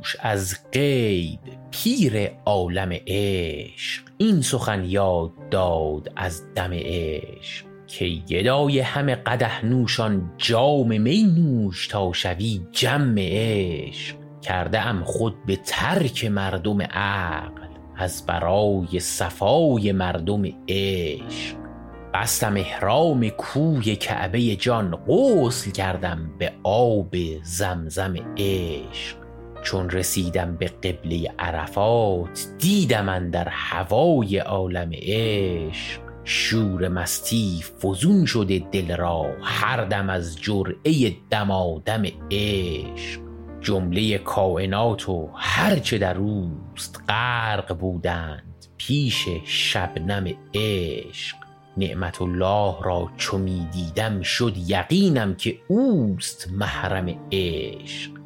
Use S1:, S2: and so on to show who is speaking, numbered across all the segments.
S1: دوش از غیب پیر عالم عشق. این سخن یاد داد از دم عشق که گدای همه قدح نوشان جام می نوش تا شوی جم عشق. کرده ام خود به ترک مردم عقل از برای صفای مردم عشق. بستم احرام کوی کعبه جان غسل کردم به آب زمزم عشق. چون رسیدم به قبله عرفات دیدم در هوای عالم عشق. شور مستی فزون شده دل را هر دم از جرعه دمادم عشق. جمله کائنات و هرچه در اوست غرق بودند پیش شبنم عشق. نعمت الله را چو می دیدم شد یقینم که اوست محرم عشق.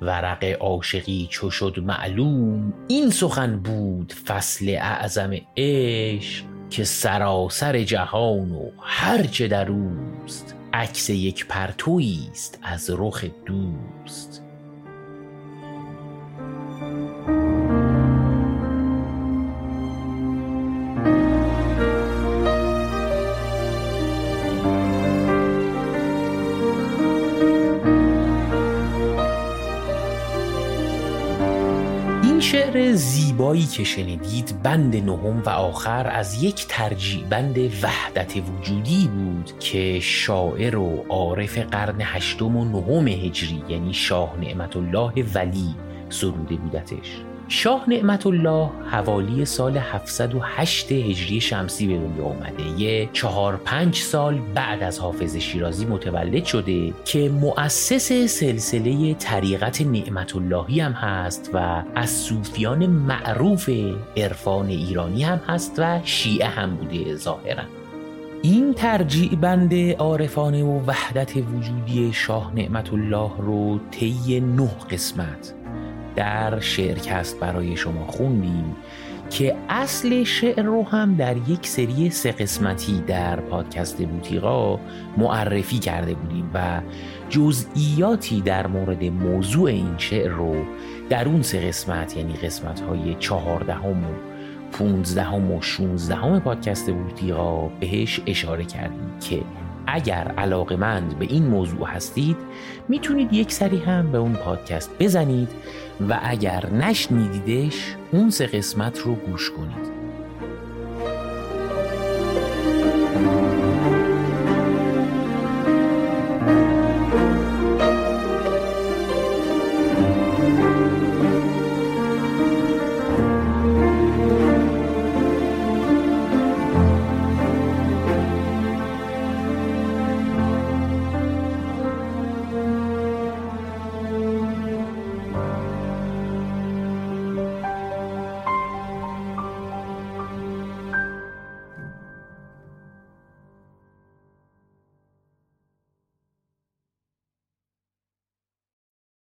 S1: ورق عاشقی چو شد معلوم این سخن بود فصل اعظم عشق که سراسر جهان و هرچه در اوست عکس یک پرتویی است از رخ دوست. زیبایی که شنیدید بند نهم و آخر از یک ترجیع بند وحدت وجودی بود که شاعر و عارف قرن هشتم و نهم هجری یعنی شاه نعمت الله ولی سروده بودتش. شاه نعمت الله حوالی سال 708 هجری شمسی به دنیا اومده. یه چهار پنج سال بعد از حافظ شیرازی متولد شده که مؤسس سلسله طریقت نعمت اللهی هم هست و از صوفیان معروف عرفان ایرانی هم هست و شیعه هم بوده ظاهرا. این ترجیع بند عارفانه و وحدت وجودی شاه نعمت الله رو طی نه قسمت در شعرکست برای شما خوندیم که اصل شعر رو هم در یک سری سه قسمتی در پادکست بوتیقا معرفی کرده بودیم و جزئیاتی در مورد موضوع این شعر رو در اون سه قسمت یعنی قسمت های چهاردهم و پونزدهم و شونزدهم پادکست بوتیقا بهش اشاره کردیم که اگر علاقمند به این موضوع هستید می‌تونید یک سری هم به اون پادکست بزنید و اگر نشنیدیدش اون سه قسمت رو گوش کنید.